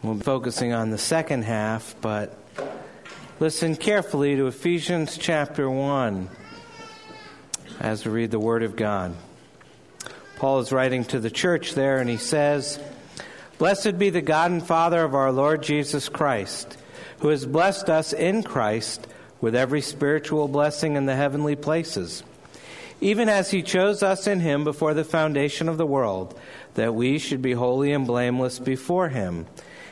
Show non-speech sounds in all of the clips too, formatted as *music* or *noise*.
We'll be focusing on the second half, but listen carefully to Ephesians chapter 1 as we read the Word of God. Paul is writing to the church there, and he says, Blessed be the God and Father of our Lord Jesus Christ, who has blessed us in Christ with every spiritual blessing in the heavenly places, even as he chose us in him before the foundation of the world, that we should be holy and blameless before him.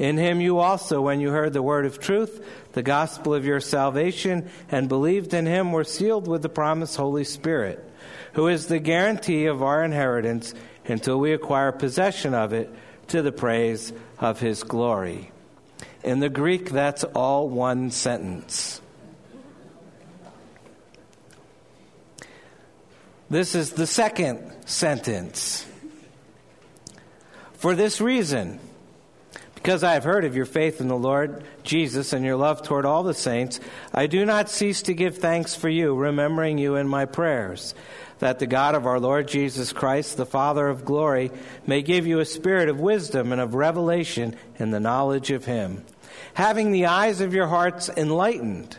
In him you also, when you heard the word of truth, the gospel of your salvation, and believed in him, were sealed with the promised Holy Spirit, who is the guarantee of our inheritance until we acquire possession of it to the praise of his glory. In the Greek, that's all one sentence. This is the second sentence. For this reason, because I have heard of your faith in the Lord Jesus and your love toward all the saints, I do not cease to give thanks for you, remembering you in my prayers, that the God of our Lord Jesus Christ, the Father of glory, may give you a spirit of wisdom and of revelation in the knowledge of him, having the eyes of your hearts enlightened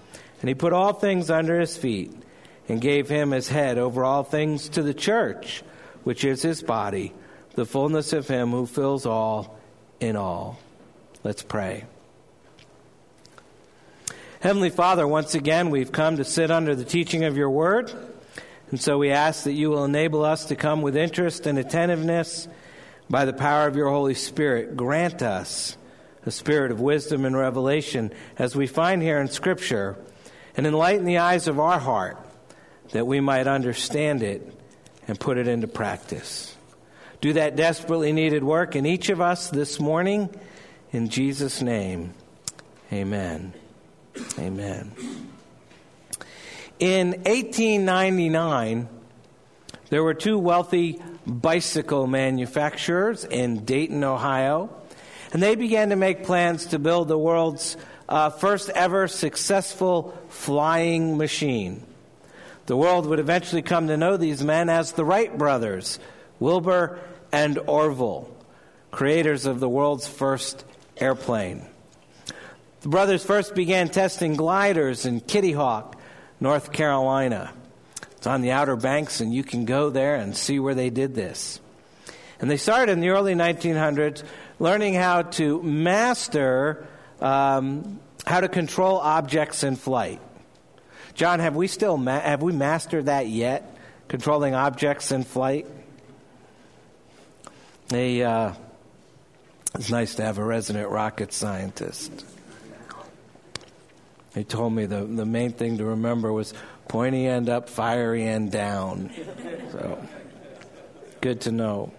And he put all things under his feet and gave him his head over all things to the church, which is his body, the fullness of him who fills all in all. Let's pray. Heavenly Father, once again, we've come to sit under the teaching of your word. And so we ask that you will enable us to come with interest and attentiveness by the power of your Holy Spirit. Grant us a spirit of wisdom and revelation as we find here in Scripture and enlighten the eyes of our heart that we might understand it and put it into practice. Do that desperately needed work in each of us this morning. In Jesus' name, amen. Amen. In 1899, there were two wealthy bicycle manufacturers in Dayton, Ohio, and they began to make plans to build the world's uh, first ever successful flying machine. The world would eventually come to know these men as the Wright brothers, Wilbur and Orville, creators of the world's first airplane. The brothers first began testing gliders in Kitty Hawk, North Carolina. It's on the Outer Banks, and you can go there and see where they did this. And they started in the early 1900s learning how to master um, how to control objects in flight. John, have we still ma- have we mastered that yet? Controlling objects in flight. They, uh, it's nice to have a resident rocket scientist. He told me the, the main thing to remember was pointy end up, fiery end down. So, good to know.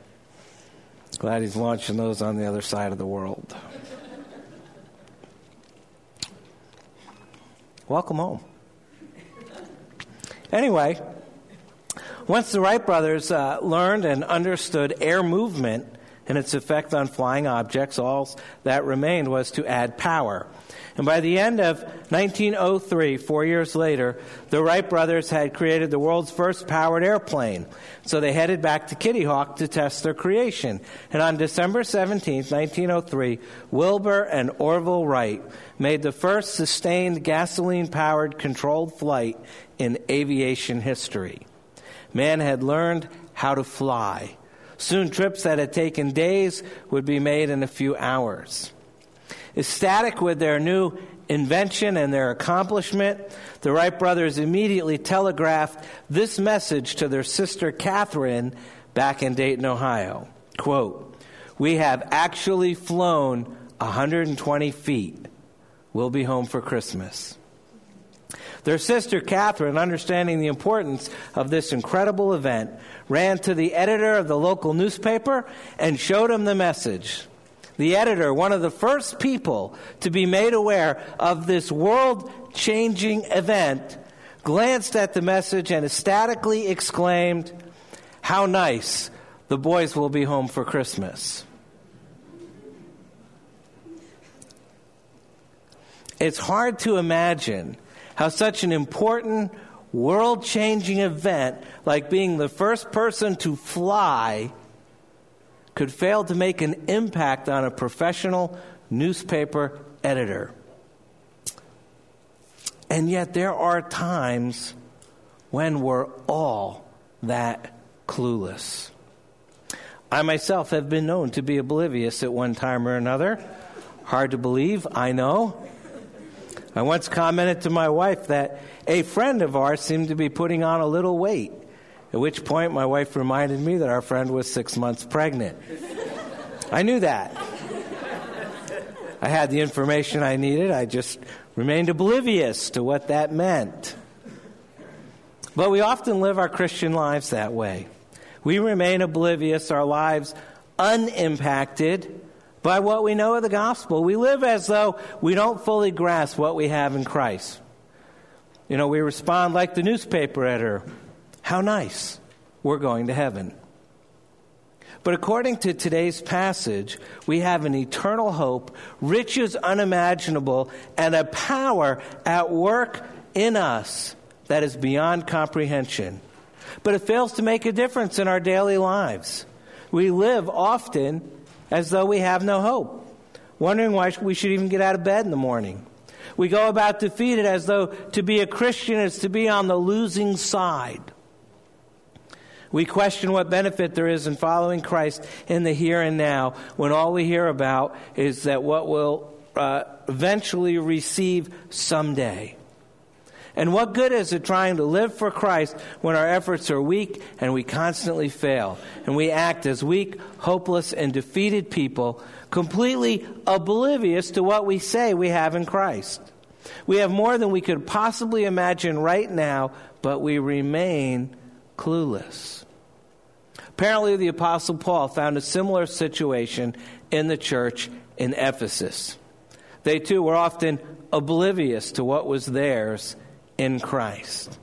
Glad he's launching those on the other side of the world. Welcome home. Anyway, once the Wright brothers uh, learned and understood air movement and its effect on flying objects, all that remained was to add power. And by the end of 1903, four years later, the Wright brothers had created the world's first powered airplane. So they headed back to Kitty Hawk to test their creation. And on December 17, 1903, Wilbur and Orville Wright made the first sustained gasoline powered controlled flight in aviation history. Man had learned how to fly. Soon, trips that had taken days would be made in a few hours. Ecstatic with their new invention and their accomplishment, the Wright brothers immediately telegraphed this message to their sister Katharine back in Dayton, Ohio. Quote, We have actually flown 120 feet. We'll be home for Christmas. Their sister Katharine, understanding the importance of this incredible event, ran to the editor of the local newspaper and showed him the message. The editor, one of the first people to be made aware of this world changing event, glanced at the message and ecstatically exclaimed, How nice! The boys will be home for Christmas. It's hard to imagine how such an important, world changing event, like being the first person to fly, could fail to make an impact on a professional newspaper editor. And yet, there are times when we're all that clueless. I myself have been known to be oblivious at one time or another. Hard to believe, I know. I once commented to my wife that a friend of ours seemed to be putting on a little weight, at which point my wife reminded me that our friend was six months pregnant. I knew that. I had the information I needed, I just remained oblivious to what that meant. But we often live our Christian lives that way. We remain oblivious, our lives unimpacted by what we know of the gospel. We live as though we don't fully grasp what we have in Christ. You know, we respond like the newspaper editor How nice, we're going to heaven. But according to today's passage, we have an eternal hope, riches unimaginable, and a power at work in us that is beyond comprehension. But it fails to make a difference in our daily lives. We live often as though we have no hope, wondering why we should even get out of bed in the morning. We go about defeated as though to be a Christian is to be on the losing side. We question what benefit there is in following Christ in the here and now when all we hear about is that what we'll uh, eventually receive someday. And what good is it trying to live for Christ when our efforts are weak and we constantly fail? And we act as weak, hopeless, and defeated people, completely oblivious to what we say we have in Christ. We have more than we could possibly imagine right now, but we remain clueless. Apparently, the Apostle Paul found a similar situation in the church in Ephesus. They too were often oblivious to what was theirs in Christ.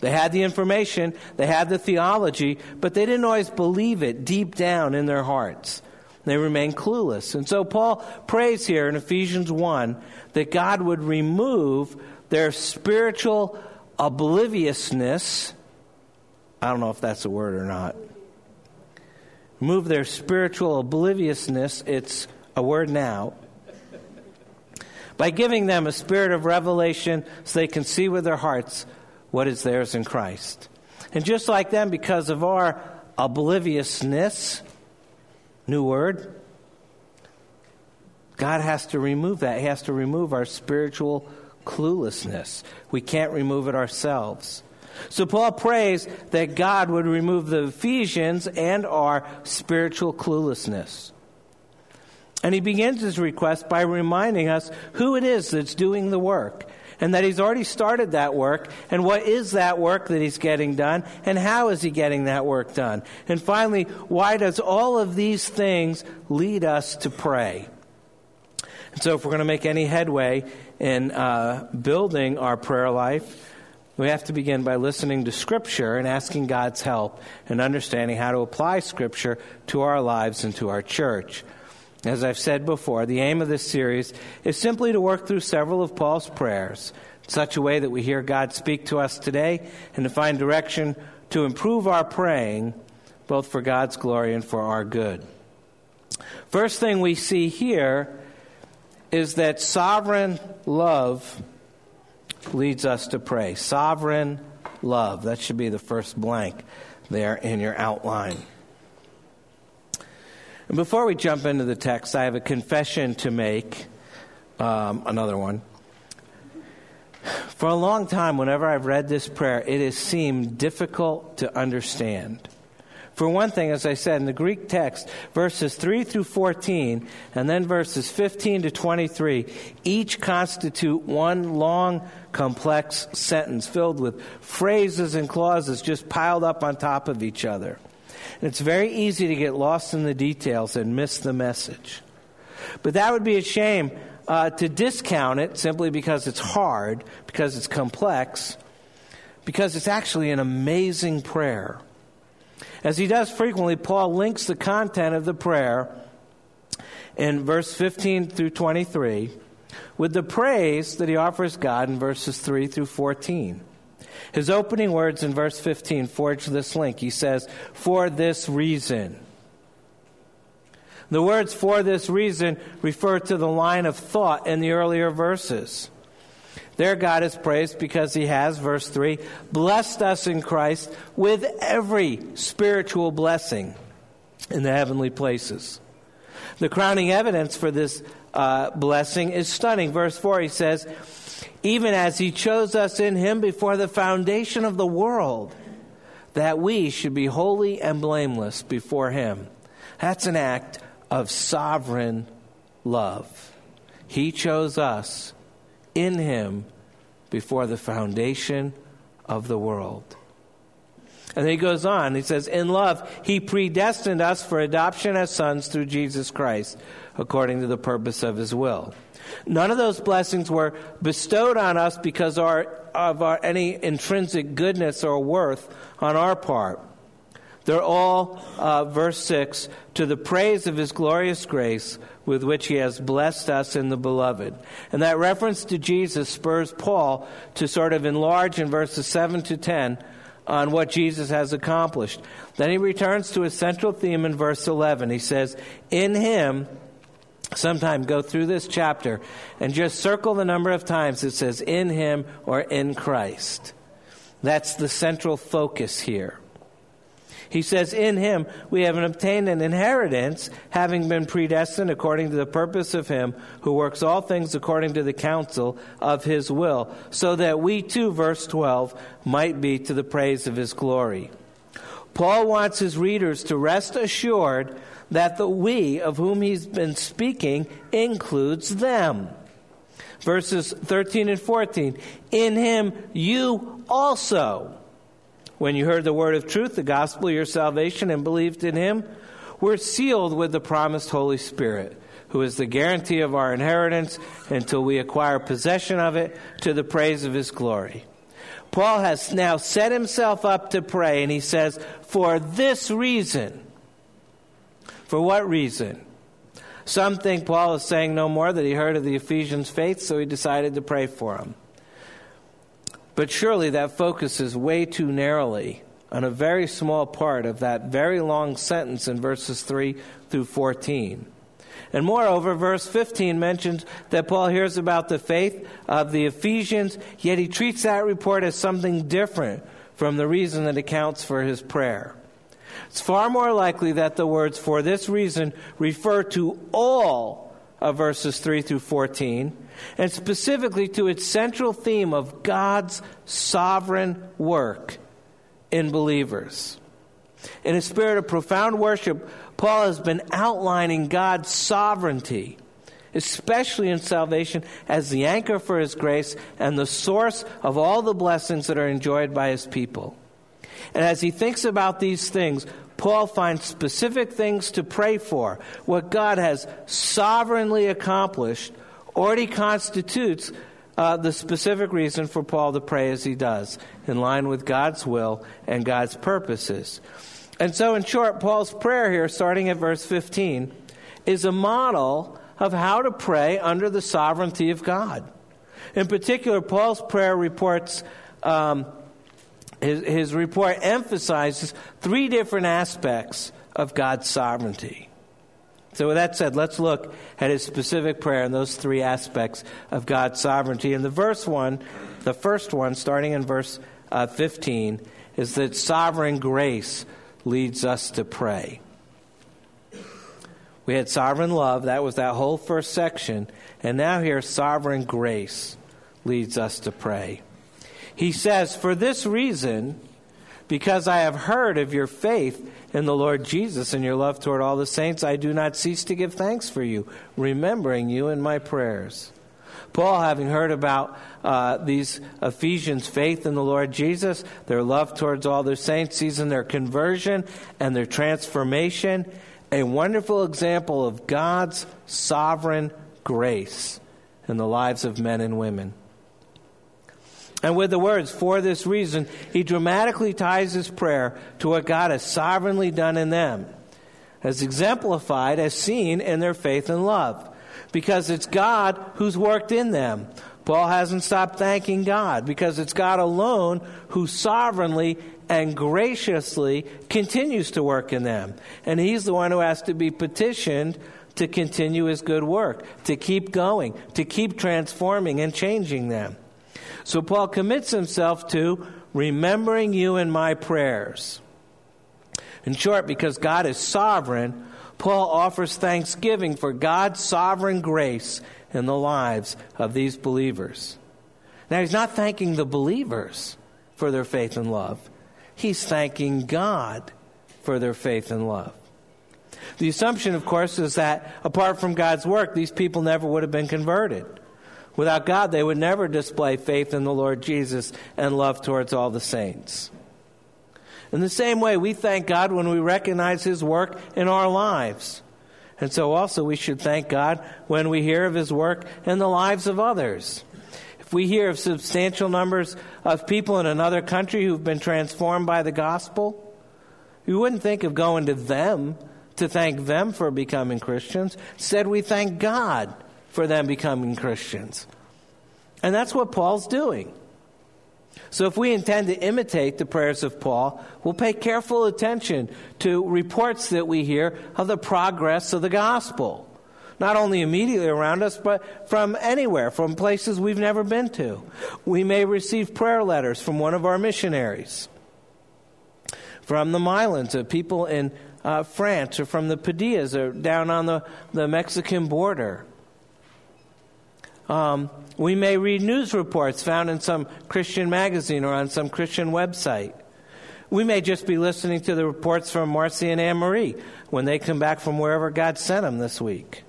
They had the information, they had the theology, but they didn't always believe it deep down in their hearts. They remained clueless. And so Paul prays here in Ephesians 1 that God would remove their spiritual obliviousness. I don't know if that's a word or not. Remove their spiritual obliviousness. It's a word now by giving them a spirit of revelation so they can see with their hearts what is theirs in Christ. And just like them, because of our obliviousness, new word, God has to remove that. He has to remove our spiritual cluelessness. We can't remove it ourselves. So Paul prays that God would remove the Ephesians and our spiritual cluelessness. And he begins his request by reminding us who it is that's doing the work and that he's already started that work and what is that work that he's getting done and how is he getting that work done. And finally, why does all of these things lead us to pray? And so if we're going to make any headway in uh, building our prayer life, we have to begin by listening to Scripture and asking God's help and understanding how to apply Scripture to our lives and to our church. As I've said before, the aim of this series is simply to work through several of Paul's prayers in such a way that we hear God speak to us today and to find direction to improve our praying, both for God's glory and for our good. First thing we see here is that sovereign love leads us to pray. Sovereign love. That should be the first blank there in your outline. Before we jump into the text, I have a confession to make. Um, another one. For a long time, whenever I've read this prayer, it has seemed difficult to understand. For one thing, as I said, in the Greek text, verses 3 through 14, and then verses 15 to 23, each constitute one long, complex sentence filled with phrases and clauses just piled up on top of each other. And it's very easy to get lost in the details and miss the message. But that would be a shame uh, to discount it simply because it's hard, because it's complex, because it's actually an amazing prayer. As he does frequently, Paul links the content of the prayer in verse 15 through 23 with the praise that he offers God in verses 3 through 14. His opening words in verse 15 forge this link. He says, For this reason. The words for this reason refer to the line of thought in the earlier verses. There, God is praised because He has, verse 3, blessed us in Christ with every spiritual blessing in the heavenly places. The crowning evidence for this uh, blessing is stunning. Verse 4, He says, even as He chose us in Him before the foundation of the world, that we should be holy and blameless before Him. That's an act of sovereign love. He chose us in him before the foundation of the world. And then he goes on, he says, In love, he predestined us for adoption as sons through Jesus Christ, according to the purpose of his will. None of those blessings were bestowed on us because our, of our, any intrinsic goodness or worth on our part. They're all, uh, verse 6, to the praise of his glorious grace with which he has blessed us in the beloved. And that reference to Jesus spurs Paul to sort of enlarge in verses 7 to 10 on what Jesus has accomplished. Then he returns to his central theme in verse 11. He says, In him, sometime go through this chapter and just circle the number of times it says in him or in Christ. That's the central focus here. He says, In him we have obtained an inheritance, having been predestined according to the purpose of him who works all things according to the counsel of his will, so that we too, verse 12, might be to the praise of his glory. Paul wants his readers to rest assured that the we of whom he's been speaking includes them. Verses 13 and 14. In him you also when you heard the word of truth, the gospel of your salvation, and believed in him, we're sealed with the promised Holy Spirit, who is the guarantee of our inheritance until we acquire possession of it to the praise of his glory. Paul has now set himself up to pray, and he says, For this reason. For what reason? Some think Paul is saying no more that he heard of the Ephesians' faith, so he decided to pray for them. But surely that focuses way too narrowly on a very small part of that very long sentence in verses 3 through 14. And moreover, verse 15 mentions that Paul hears about the faith of the Ephesians, yet he treats that report as something different from the reason that accounts for his prayer. It's far more likely that the words for this reason refer to all of verses 3 through 14 and specifically to its central theme of God's sovereign work in believers. In a spirit of profound worship, Paul has been outlining God's sovereignty, especially in salvation, as the anchor for his grace and the source of all the blessings that are enjoyed by his people. And as he thinks about these things, Paul finds specific things to pray for, what God has sovereignly accomplished already constitutes uh, the specific reason for Paul to pray as he does, in line with God's will and God's purposes. And so, in short, Paul's prayer here, starting at verse 15, is a model of how to pray under the sovereignty of God. In particular, Paul's prayer reports, um, his, his report emphasizes three different aspects of God's sovereignty. So, with that said, let's look at his specific prayer and those three aspects of God's sovereignty. And the verse one, the first one, starting in verse uh, 15, is that sovereign grace leads us to pray. We had sovereign love, that was that whole first section. And now here, sovereign grace leads us to pray. He says, For this reason, because I have heard of your faith in the Lord Jesus and your love toward all the saints, I do not cease to give thanks for you, remembering you in my prayers. Paul, having heard about uh, these Ephesians' faith in the Lord Jesus, their love towards all their saints, sees in their conversion and their transformation a wonderful example of God's sovereign grace in the lives of men and women. And with the words, for this reason, he dramatically ties his prayer to what God has sovereignly done in them, as exemplified, as seen in their faith and love. Because it's God who's worked in them. Paul hasn't stopped thanking God, because it's God alone who sovereignly and graciously continues to work in them. And he's the one who has to be petitioned to continue his good work, to keep going, to keep transforming and changing them. So Paul commits himself to remembering you in my prayers. In short, because God is sovereign, Paul offers thanksgiving for God's sovereign grace in the lives of these believers. Now, he's not thanking the believers for their faith and love, he's thanking God for their faith and love. The assumption, of course, is that apart from God's work, these people never would have been converted. Without God, they would never display faith in the Lord Jesus and love towards all the saints. In the same way, we thank God when we recognize His work in our lives. And so also we should thank God when we hear of His work in the lives of others. If we hear of substantial numbers of people in another country who've been transformed by the gospel, we wouldn't think of going to them to thank them for becoming Christians. Said we thank God for them becoming Christians. And that's what Paul's doing. So, if we intend to imitate the prayers of Paul, we'll pay careful attention to reports that we hear of the progress of the gospel. Not only immediately around us, but from anywhere, from places we've never been to. We may receive prayer letters from one of our missionaries, from the Milans, of people in uh, France, or from the Padillas, or down on the, the Mexican border. Um, we may read news reports found in some Christian magazine or on some Christian website. We may just be listening to the reports from Marcy and Anne Marie when they come back from wherever God sent them this week.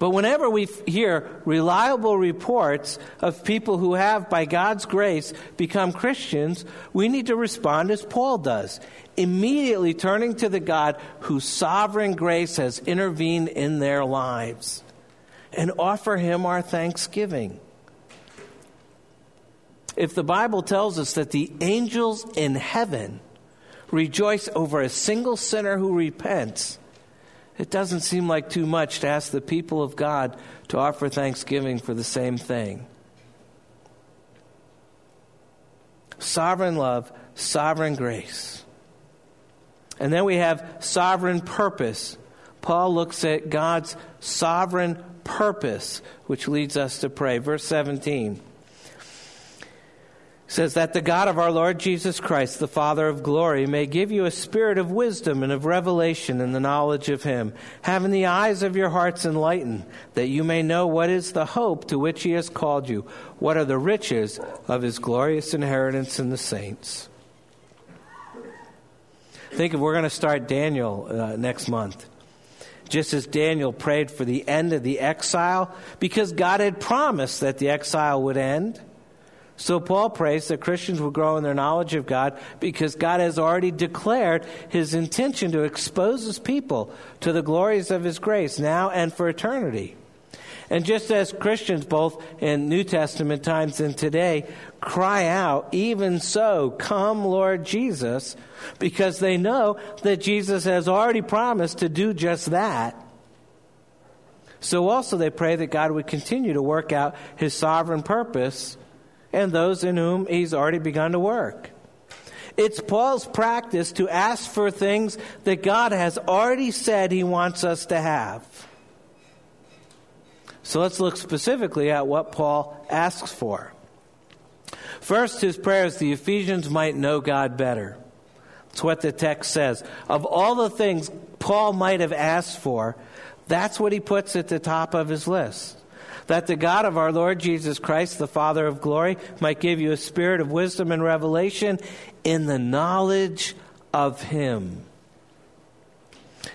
But whenever we hear reliable reports of people who have, by God's grace, become Christians, we need to respond as Paul does, immediately turning to the God whose sovereign grace has intervened in their lives and offer him our thanksgiving. If the Bible tells us that the angels in heaven rejoice over a single sinner who repents, it doesn't seem like too much to ask the people of God to offer thanksgiving for the same thing. Sovereign love, sovereign grace. And then we have sovereign purpose. Paul looks at God's sovereign purpose, which leads us to pray. Verse 17 says that the God of our Lord Jesus Christ, the Father of glory, may give you a spirit of wisdom and of revelation in the knowledge of Him, having the eyes of your hearts enlightened, that you may know what is the hope to which He has called you, what are the riches of His glorious inheritance in the saints. Think if we're going to start Daniel uh, next month. Just as Daniel prayed for the end of the exile, because God had promised that the exile would end So Paul prays that Christians will grow in their knowledge of God because God has already declared his intention to expose his people to the glories of his grace now and for eternity. And just as Christians, both in New Testament times and today, cry out, even so, come Lord Jesus, because they know that Jesus has already promised to do just that. So also they pray that God would continue to work out his sovereign purpose and those in whom he's already begun to work. It's Paul's practice to ask for things that God has already said he wants us to have. So let's look specifically at what Paul asks for. First, his prayer is the Ephesians might know God better. That's what the text says. Of all the things Paul might have asked for, that's what he puts at the top of his list that the God of our Lord Jesus Christ, the Father of glory, might give you a spirit of wisdom and revelation in the knowledge of Him.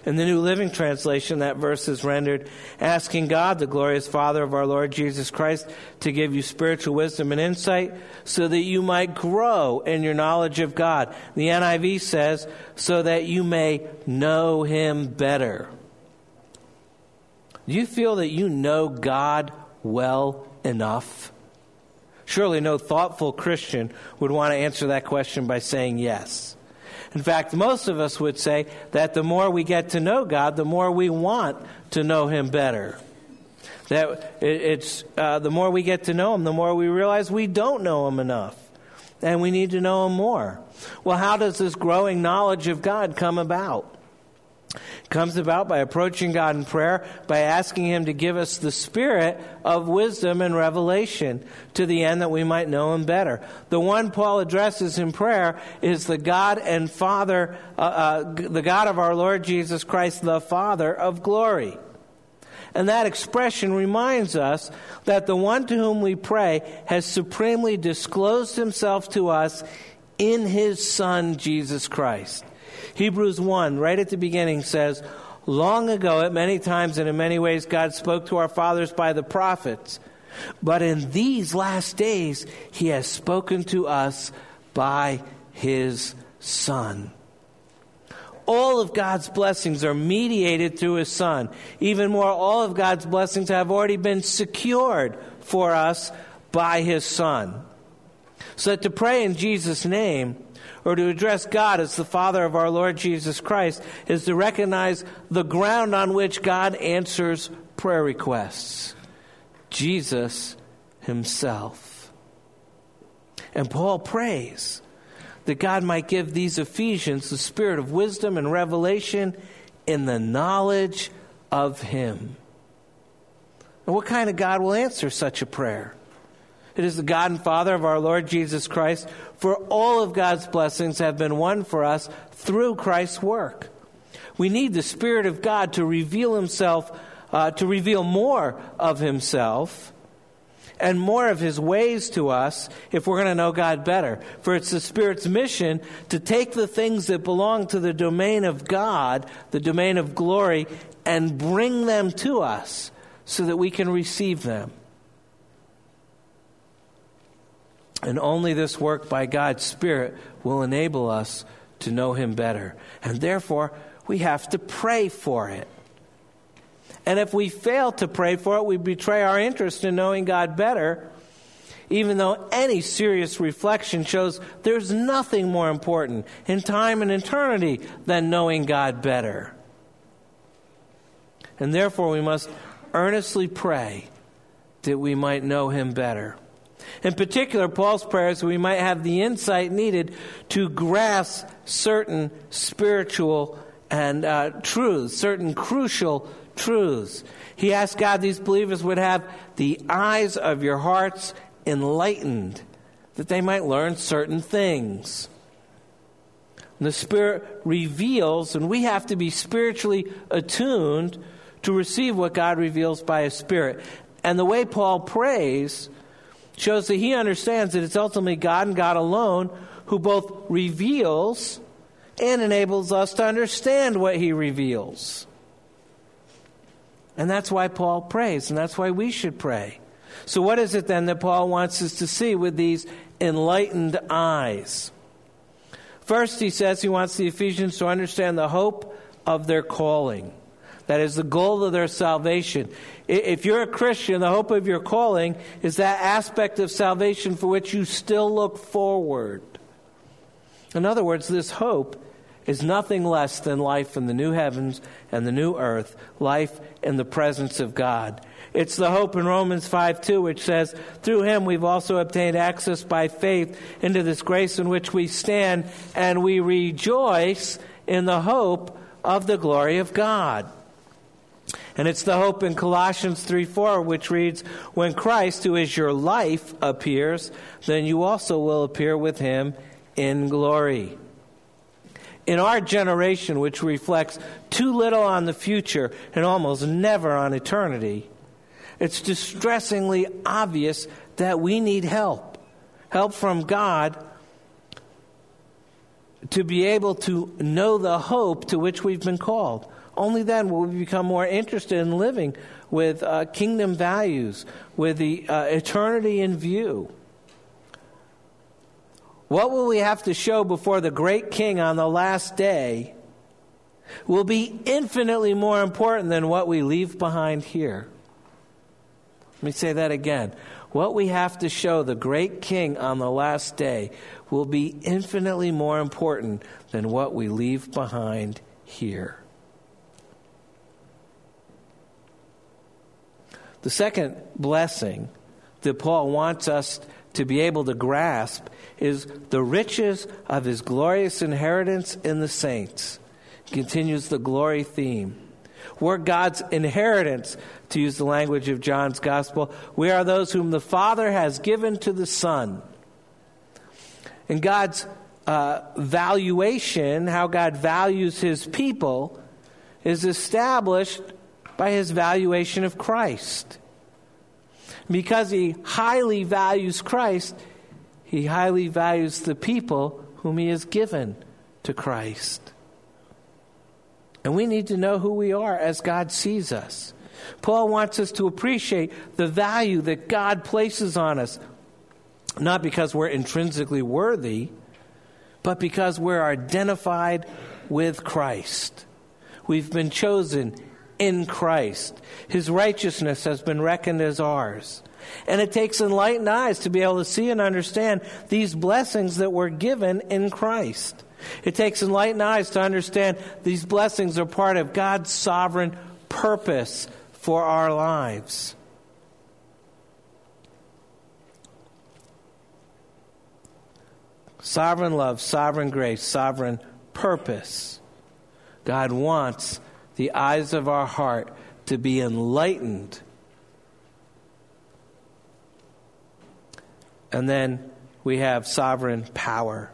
In the New Living Translation, that verse is rendered asking God, the glorious Father of our Lord Jesus Christ, to give you spiritual wisdom and insight so that you might grow in your knowledge of God. The NIV says, so that you may know Him better. Do you feel that you know God well enough? Surely no thoughtful Christian would want to answer that question by saying yes. In fact, most of us would say that the more we get to know God, the more we want to know Him better. That it's uh, the more we get to know Him, the more we realize we don't know Him enough, and we need to know Him more. Well, how does this growing knowledge of God come about? Comes about by approaching God in prayer, by asking Him to give us the spirit of wisdom and revelation to the end that we might know Him better. The one Paul addresses in prayer is the God and Father, uh, uh, the God of our Lord Jesus Christ, the Father of glory. And that expression reminds us that the one to whom we pray has supremely disclosed himself to us in his Son, Jesus Christ. Hebrews 1, right at the beginning, says, Long ago, at many times and in many ways, God spoke to our fathers by the prophets. But in these last days, He has spoken to us by His Son. All of God's blessings are mediated through His Son. Even more, all of God's blessings have already been secured for us by His Son. So that to pray in Jesus' name or to address God as the Father of our Lord Jesus Christ is to recognize the ground on which God answers prayer requests Jesus Himself. And Paul prays that God might give these Ephesians the spirit of wisdom and revelation in the knowledge of Him. And what kind of God will answer such a prayer? It is the God and Father of our Lord Jesus Christ, for all of God's blessings have been won for us through Christ's work. We need the Spirit of God to reveal Himself, uh, to reveal more of Himself and more of His ways to us if we're going to know God better. For it's the Spirit's mission to take the things that belong to the domain of God, the domain of glory, and bring them to us so that we can receive them. And only this work by God's Spirit will enable us to know Him better. And therefore, we have to pray for it. And if we fail to pray for it, we betray our interest in knowing God better, even though any serious reflection shows there's nothing more important in time and eternity than knowing God better. And therefore, we must earnestly pray that we might know Him better. In particular, Paul's prayers, we might have the insight needed to grasp certain spiritual and uh, truths, certain crucial truths. He asked God these believers would have the eyes of your hearts enlightened, that they might learn certain things. The Spirit reveals, and we have to be spiritually attuned to receive what God reveals by His Spirit. And the way Paul prays shows that he understands that it's ultimately God and God alone who both reveals and enables us to understand what he reveals. And that's why Paul prays, and that's why we should pray. So, what is it then that Paul wants us to see with these enlightened eyes? First, he says he wants the Ephesians to understand the hope of their calling. That is the goal of their salvation. If you're a Christian, the hope of your calling is that aspect of salvation for which you still look forward. In other words, this hope is nothing less than life in the new heavens and the new earth, life in the presence of God. It's the hope in Romans 5 2, which says, Through him we've also obtained access by faith into this grace in which we stand, and we rejoice in the hope of the glory of God. And it's the hope in Colossians 3 4, which reads, When Christ, who is your life, appears, then you also will appear with him in glory. In our generation, which reflects too little on the future and almost never on eternity, it's distressingly obvious that we need help. Help from God to be able to know the hope to which we've been called. Only then will we become more interested in living with uh, kingdom values, with the uh, eternity in view. What will we have to show before the great king on the last day will be infinitely more important than what we leave behind here. Let me say that again. What we have to show the great king on the last day will be infinitely more important than what we leave behind here. The second blessing that Paul wants us to be able to grasp is the riches of his glorious inheritance in the saints. Continues the glory theme. We're God's inheritance, to use the language of John's gospel. We are those whom the Father has given to the Son. And God's uh, valuation, how God values his people, is established by his valuation of Christ. Because he highly values Christ, he highly values the people whom he has given to Christ. And we need to know who we are as God sees us. Paul wants us to appreciate the value that God places on us, not because we're intrinsically worthy, but because we're identified with Christ. We've been chosen in Christ. His righteousness has been reckoned as ours. And it takes enlightened eyes to be able to see and understand these blessings that were given in Christ. It takes enlightened eyes to understand these blessings are part of God's sovereign purpose for our lives. Sovereign love, sovereign grace, sovereign purpose. God wants the eyes of our heart to be enlightened. And then we have sovereign power.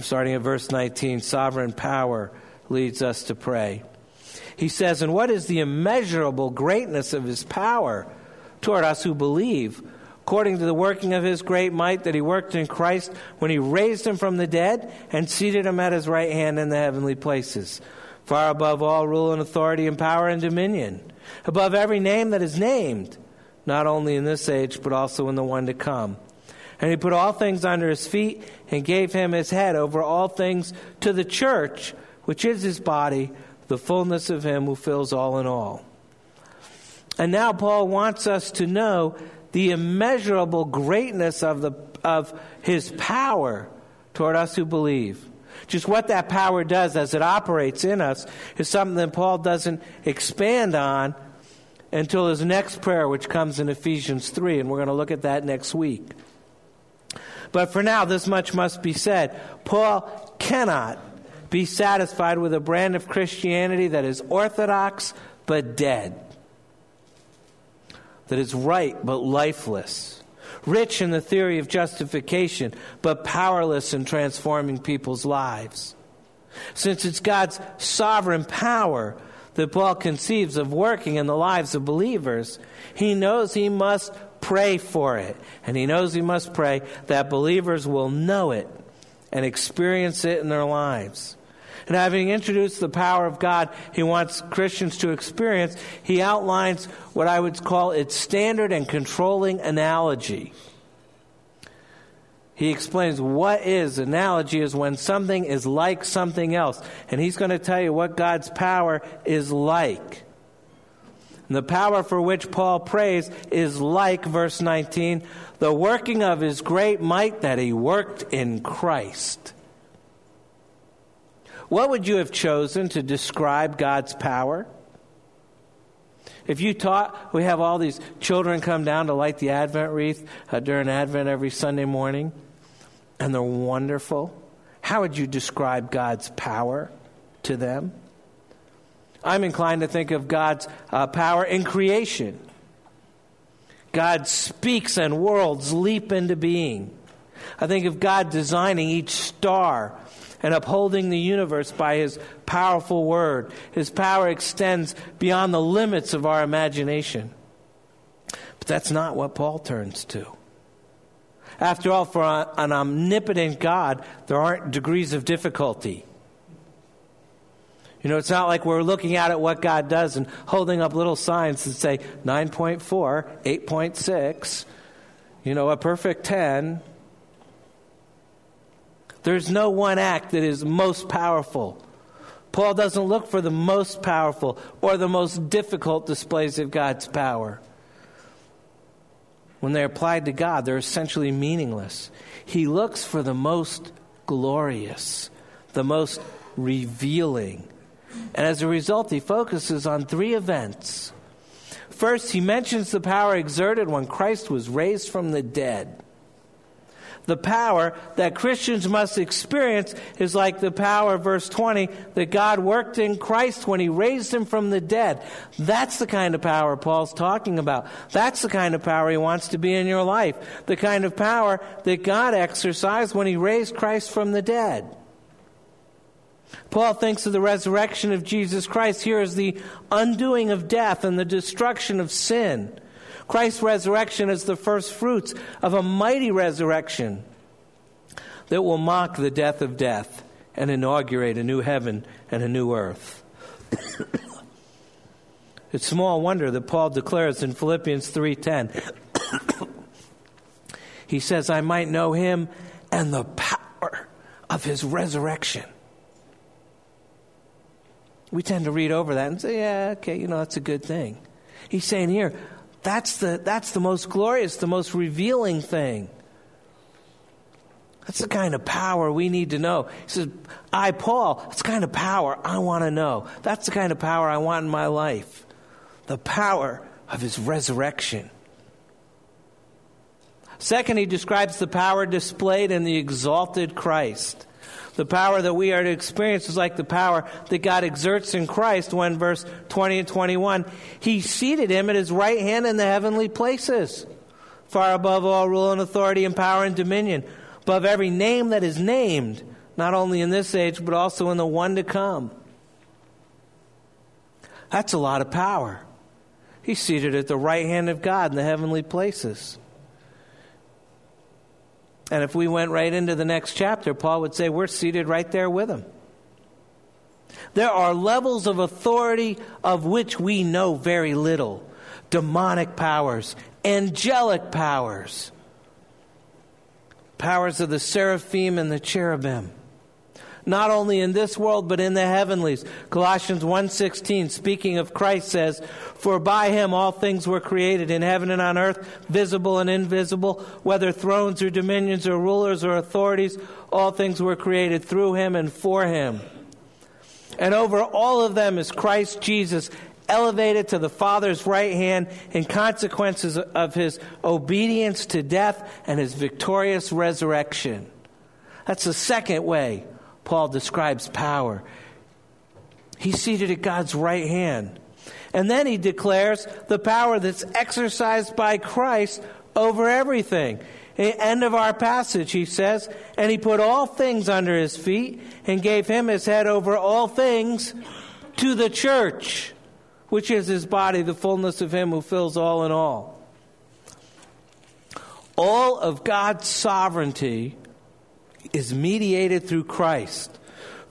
Starting at verse 19, sovereign power leads us to pray. He says, And what is the immeasurable greatness of his power toward us who believe? according to the working of his great might that he worked in Christ when he raised him from the dead and seated him at his right hand in the heavenly places far above all rule and authority and power and dominion, above every name that is named, not only in this age, but also in the one to come. And he put all things under his feet and gave him his head over all things to the church, which is his body, the fullness of him who fills all in all. And now Paul wants us to know the immeasurable greatness of, the, of his power toward us who believe. Just what that power does as it operates in us is something that Paul doesn't expand on until his next prayer, which comes in Ephesians 3, and we're going to look at that next week. But for now, this much must be said. Paul cannot be satisfied with a brand of Christianity that is orthodox but dead, that is right but lifeless rich in the theory of justification, but powerless in transforming people's lives. Since it's God's sovereign power that Paul conceives of working in the lives of believers, he knows he must pray for it. And he knows he must pray that believers will know it and experience it in their lives. And having introduced the power of God he wants Christians to experience, he outlines what I would call its standard and controlling analogy. He explains what is analogy is when something is like something else. And he's going to tell you what God's power is like. And the power for which Paul prays is like, verse 19, the working of his great might that he worked in Christ. What would you have chosen to describe God's power? If you taught, we have all these children come down to light the Advent wreath uh, during Advent every Sunday morning, and they're wonderful. How would you describe God's power to them? I'm inclined to think of God's uh, power in creation. God speaks and worlds leap into being. I think of God designing each star and upholding the universe by his powerful word. His power extends beyond the limits of our imagination. But that's not what Paul turns to. After all, for an omnipotent God, there aren't degrees of difficulty. You know, it's not like we're looking out at what God does and holding up little signs that say 9.4, 8.6, you know, a perfect 10. There's no one act that is most powerful. Paul doesn't look for the most powerful or the most difficult displays of God's power. When they're applied to God, they're essentially meaningless. He looks for the most glorious, the most revealing, and as a result, he focuses on three events. First, he mentions the power exerted when Christ was raised from the dead. The power that Christians must experience is like the power, verse 20, that God worked in Christ when he raised him from the dead. That's the kind of power Paul's talking about. That's the kind of power he wants to be in your life. The kind of power that God exercised when he raised Christ from the dead. Paul thinks of the resurrection of Jesus Christ here as the undoing of death and the destruction of sin. Christ's resurrection is the first fruits of a mighty resurrection that will mock the death of death and inaugurate a new heaven and a new earth. *coughs* it's small wonder that Paul declares in Philippians 3:10 *coughs* he says I might know him and the power of his resurrection we tend to read over that and say, yeah, okay, you know, that's a good thing. He's saying here, that's the, that's the most glorious, the most revealing thing. That's the kind of power we need to know. He says, I, Paul, that's the kind of power I want to know. That's the kind of power I want in my life. The power of his resurrection. Second, he describes the power displayed in the exalted Christ. The power that we are to experience is like the power that God exerts in Christ when, verse 20 and 21, He seated him at His right hand in the heavenly places, far above all rule and authority and power and dominion, above every name that is named, not only in this age, but also in the one to come. That's a lot of power. He's seated at the right hand of God in the heavenly places. And if we went right into the next chapter, Paul would say, We're seated right there with him. There are levels of authority of which we know very little. Demonic powers, angelic powers, powers of the seraphim and the cherubim not only in this world but in the heavenlies. Colossians 1:16 speaking of Christ says, "For by him all things were created in heaven and on earth, visible and invisible, whether thrones or dominions or rulers or authorities, all things were created through him and for him." And over all of them is Christ Jesus, elevated to the Father's right hand in consequences of his obedience to death and his victorious resurrection. That's the second way Paul describes power. He's seated at God's right hand. And then he declares the power that's exercised by Christ over everything. end of our passage, he says, and he put all things under his feet and gave him his head over all things to the church, which is his body, the fullness of him who fills all in all. All of God's sovereignty is mediated through Christ.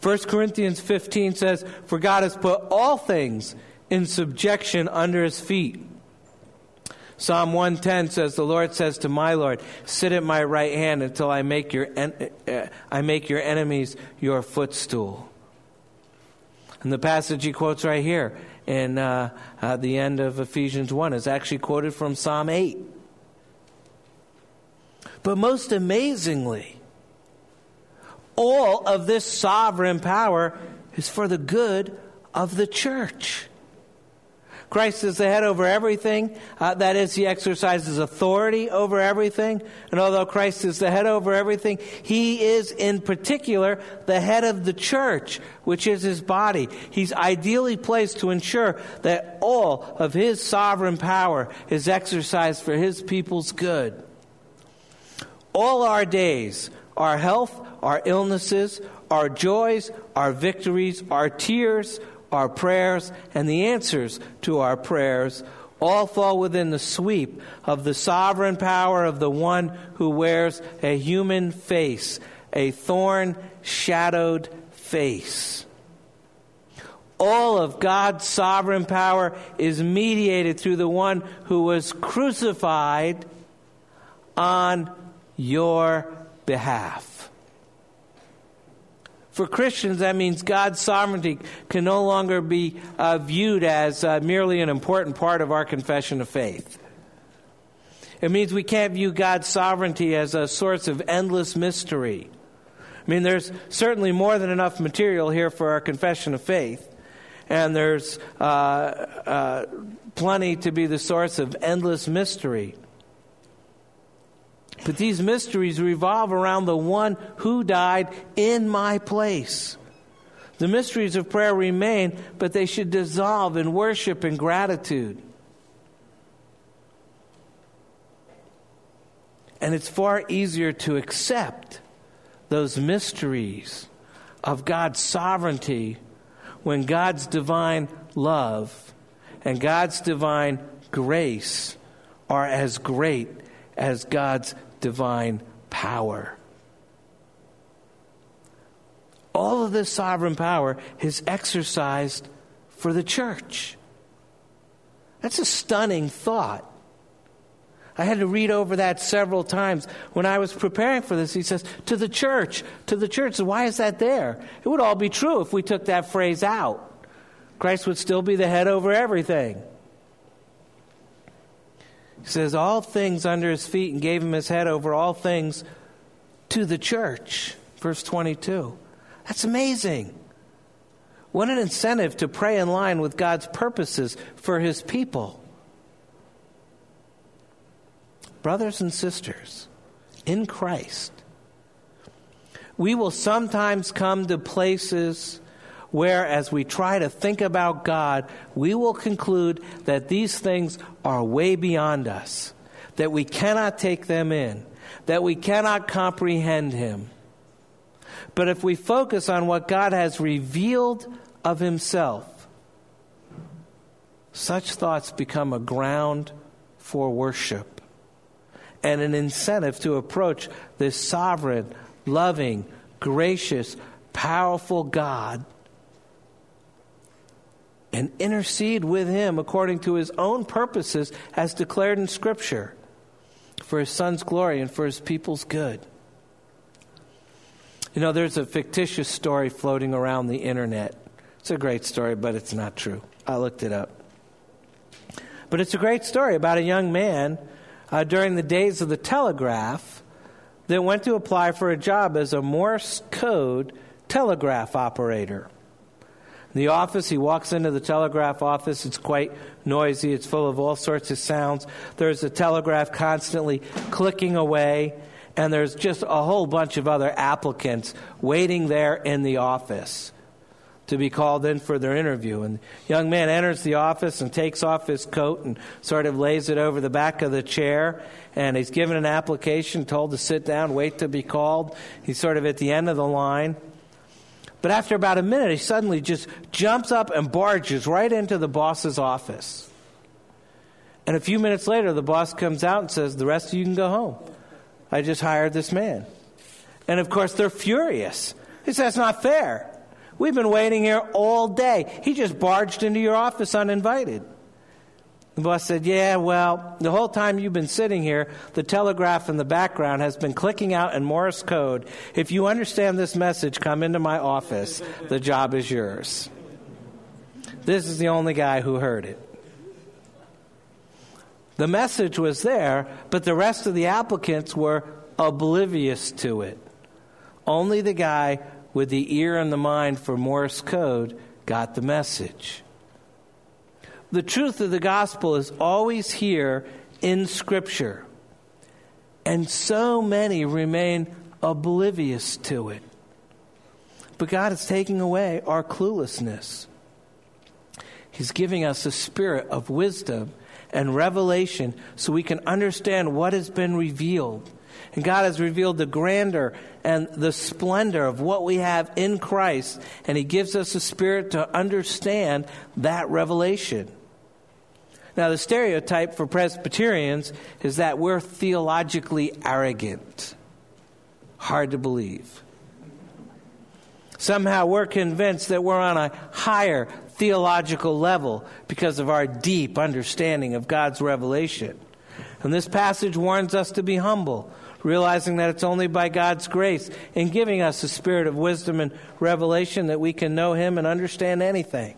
1 Corinthians 15 says, For God has put all things in subjection under his feet. Psalm 110 says, The Lord says to my Lord, Sit at my right hand until I make your, en- uh, I make your enemies your footstool. And the passage he quotes right here in uh, uh, the end of Ephesians 1 is actually quoted from Psalm 8. But most amazingly, all of this sovereign power is for the good of the church. Christ is the head over everything. Uh, that is, he exercises authority over everything. And although Christ is the head over everything, he is in particular the head of the church, which is his body. He's ideally placed to ensure that all of his sovereign power is exercised for his people's good. All our days, our health, our illnesses, our joys, our victories, our tears, our prayers, and the answers to our prayers all fall within the sweep of the sovereign power of the one who wears a human face, a thorn shadowed face. All of God's sovereign power is mediated through the one who was crucified on your behalf. For Christians, that means God's sovereignty can no longer be uh, viewed as uh, merely an important part of our confession of faith. It means we can't view God's sovereignty as a source of endless mystery. I mean, there's certainly more than enough material here for our confession of faith, and there's uh, uh plenty to be the source of endless mystery. But these mysteries revolve around the one who died in my place. The mysteries of prayer remain, but they should dissolve in worship and gratitude. And it's far easier to accept those mysteries of God's sovereignty when God's divine love and God's divine grace are as great as God's divine power. All of this sovereign power is exercised for the church. That's a stunning thought. I had to read over that several times. When I was preparing for this, he says, to the church, to the church. Why is that there? It would all be true if we took that phrase out. Christ would still be the head over everything. He says, All things under his feet and gave him his head over all things to the church. Verse 22. That's amazing. What an incentive to pray in line with God's purposes for his people. Brothers and sisters, in Christ, we will sometimes come to places where, as we try to think about God, we will conclude that these things are way beyond us, that we cannot take them in, that we cannot comprehend Him. But if we focus on what God has revealed of Himself, such thoughts become a ground for worship and an incentive to approach this sovereign, loving, gracious, powerful God and intercede with him according to his own purposes as declared in Scripture for his son's glory and for his people's good. You know, there's a fictitious story floating around the internet. It's a great story, but it's not true. I looked it up. But it's a great story about a young man uh, during the days of the telegraph that went to apply for a job as a Morse code telegraph operator the office. He walks into the telegraph office. It's quite noisy. It's full of all sorts of sounds. There's a telegraph constantly clicking away, and there's just a whole bunch of other applicants waiting there in the office to be called in for their interview. And the young man enters the office and takes off his coat and sort of lays it over the back of the chair. And he's given an application, told to sit down, wait to be called. He's sort of at the end of the line. But after about a minute, he suddenly just jumps up and barges right into the boss's office. And a few minutes later, the boss comes out and says, The rest of you can go home. I just hired this man. And of course, they're furious. He says, That's not fair. We've been waiting here all day. He just barged into your office uninvited. The boss said, Yeah, well, the whole time you've been sitting here, the telegraph in the background has been clicking out in Morse code. If you understand this message, come into my office. The job is yours. This is the only guy who heard it. The message was there, but the rest of the applicants were oblivious to it. Only the guy with the ear and the mind for Morse code got the message. The truth of the gospel is always here in Scripture, and so many remain oblivious to it. But God is taking away our cluelessness. He's giving us a spirit of wisdom and revelation so we can understand what has been revealed. And God has revealed the grandeur and the splendor of what we have in Christ, and He gives us a spirit to understand that revelation. Now, the stereotype for Presbyterians is that we're theologically arrogant. Hard to believe. Somehow we're convinced that we're on a higher theological level because of our deep understanding of God's revelation. And this passage warns us to be humble, realizing that it's only by God's grace in giving us the spirit of wisdom and revelation that we can know Him and understand anything.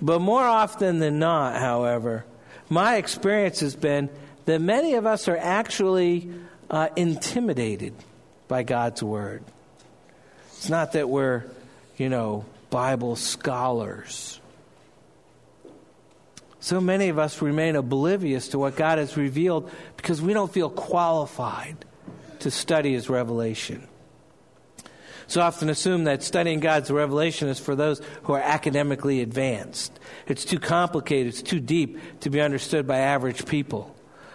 But more often than not, however, my experience has been that many of us are actually uh, intimidated by God's Word. It's not that we're, you know, Bible scholars. So many of us remain oblivious to what God has revealed because we don't feel qualified to study His revelation. So often assume that studying God's revelation is for those who are academically advanced. It's too complicated, it's too deep to be understood by average people,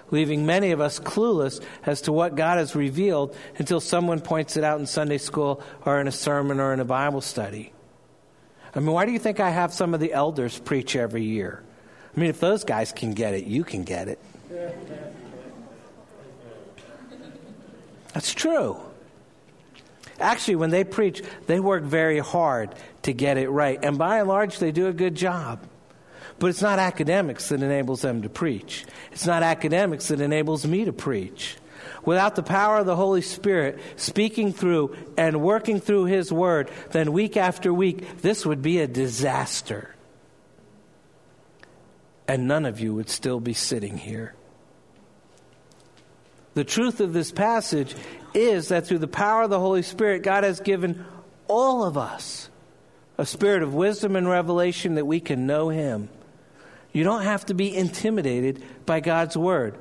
leaving many of us clueless as to what God has revealed until someone points it out in Sunday school or in a sermon or in a Bible study. I mean, why do you think I have some of the elders preach every year? I mean, if those guys can get it, you can get it. That's true. Actually, when they preach, they work very hard to get it right. And by and large, they do a good job. But it's not academics that enables them to preach. It's not academics that enables me to preach. Without the power of the Holy Spirit speaking through and working through His Word, then week after week, this would be a disaster and none of you would still be sitting here. The truth of this passage is that through the power of the Holy Spirit, God has given all of us a spirit of wisdom and revelation that we can know Him. You don't have to be intimidated by God's Word.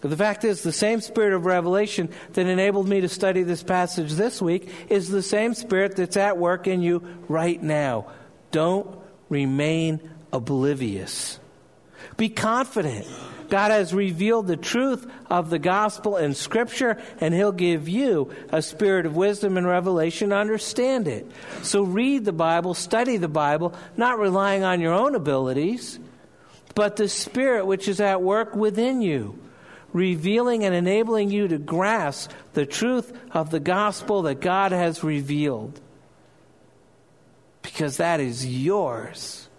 The fact is, the same spirit of revelation that enabled me to study this passage this week is the same spirit that's at work in you right now. Don't remain oblivious. Be confident. God has revealed the truth of the gospel in Scripture, and He'll give you a spirit of wisdom and revelation to understand it. So read the Bible, study the Bible, not relying on your own abilities, but the Spirit which is at work within you, revealing and enabling you to grasp the truth of the gospel that God has revealed. Because that is yours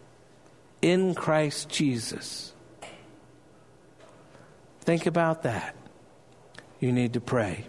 in Christ Jesus. Think about that. You need to pray.